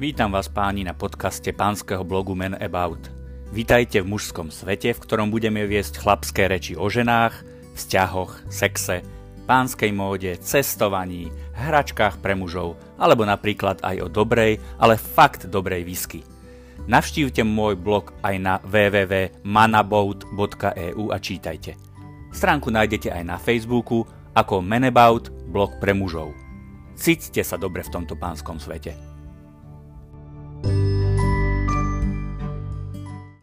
Vítam vás páni na podcaste pánskeho blogu Men About. Vítajte v mužskom svete, v ktorom budeme viesť chlapské reči o ženách, vzťahoch, sexe, pánskej móde, cestovaní, hračkách pre mužov, alebo napríklad aj o dobrej, ale fakt dobrej whisky. Navštívte môj blog aj na www.manabout.eu a čítajte. Stránku nájdete aj na Facebooku ako Menabout blog pre mužov. Cítite sa dobre v tomto pánskom svete.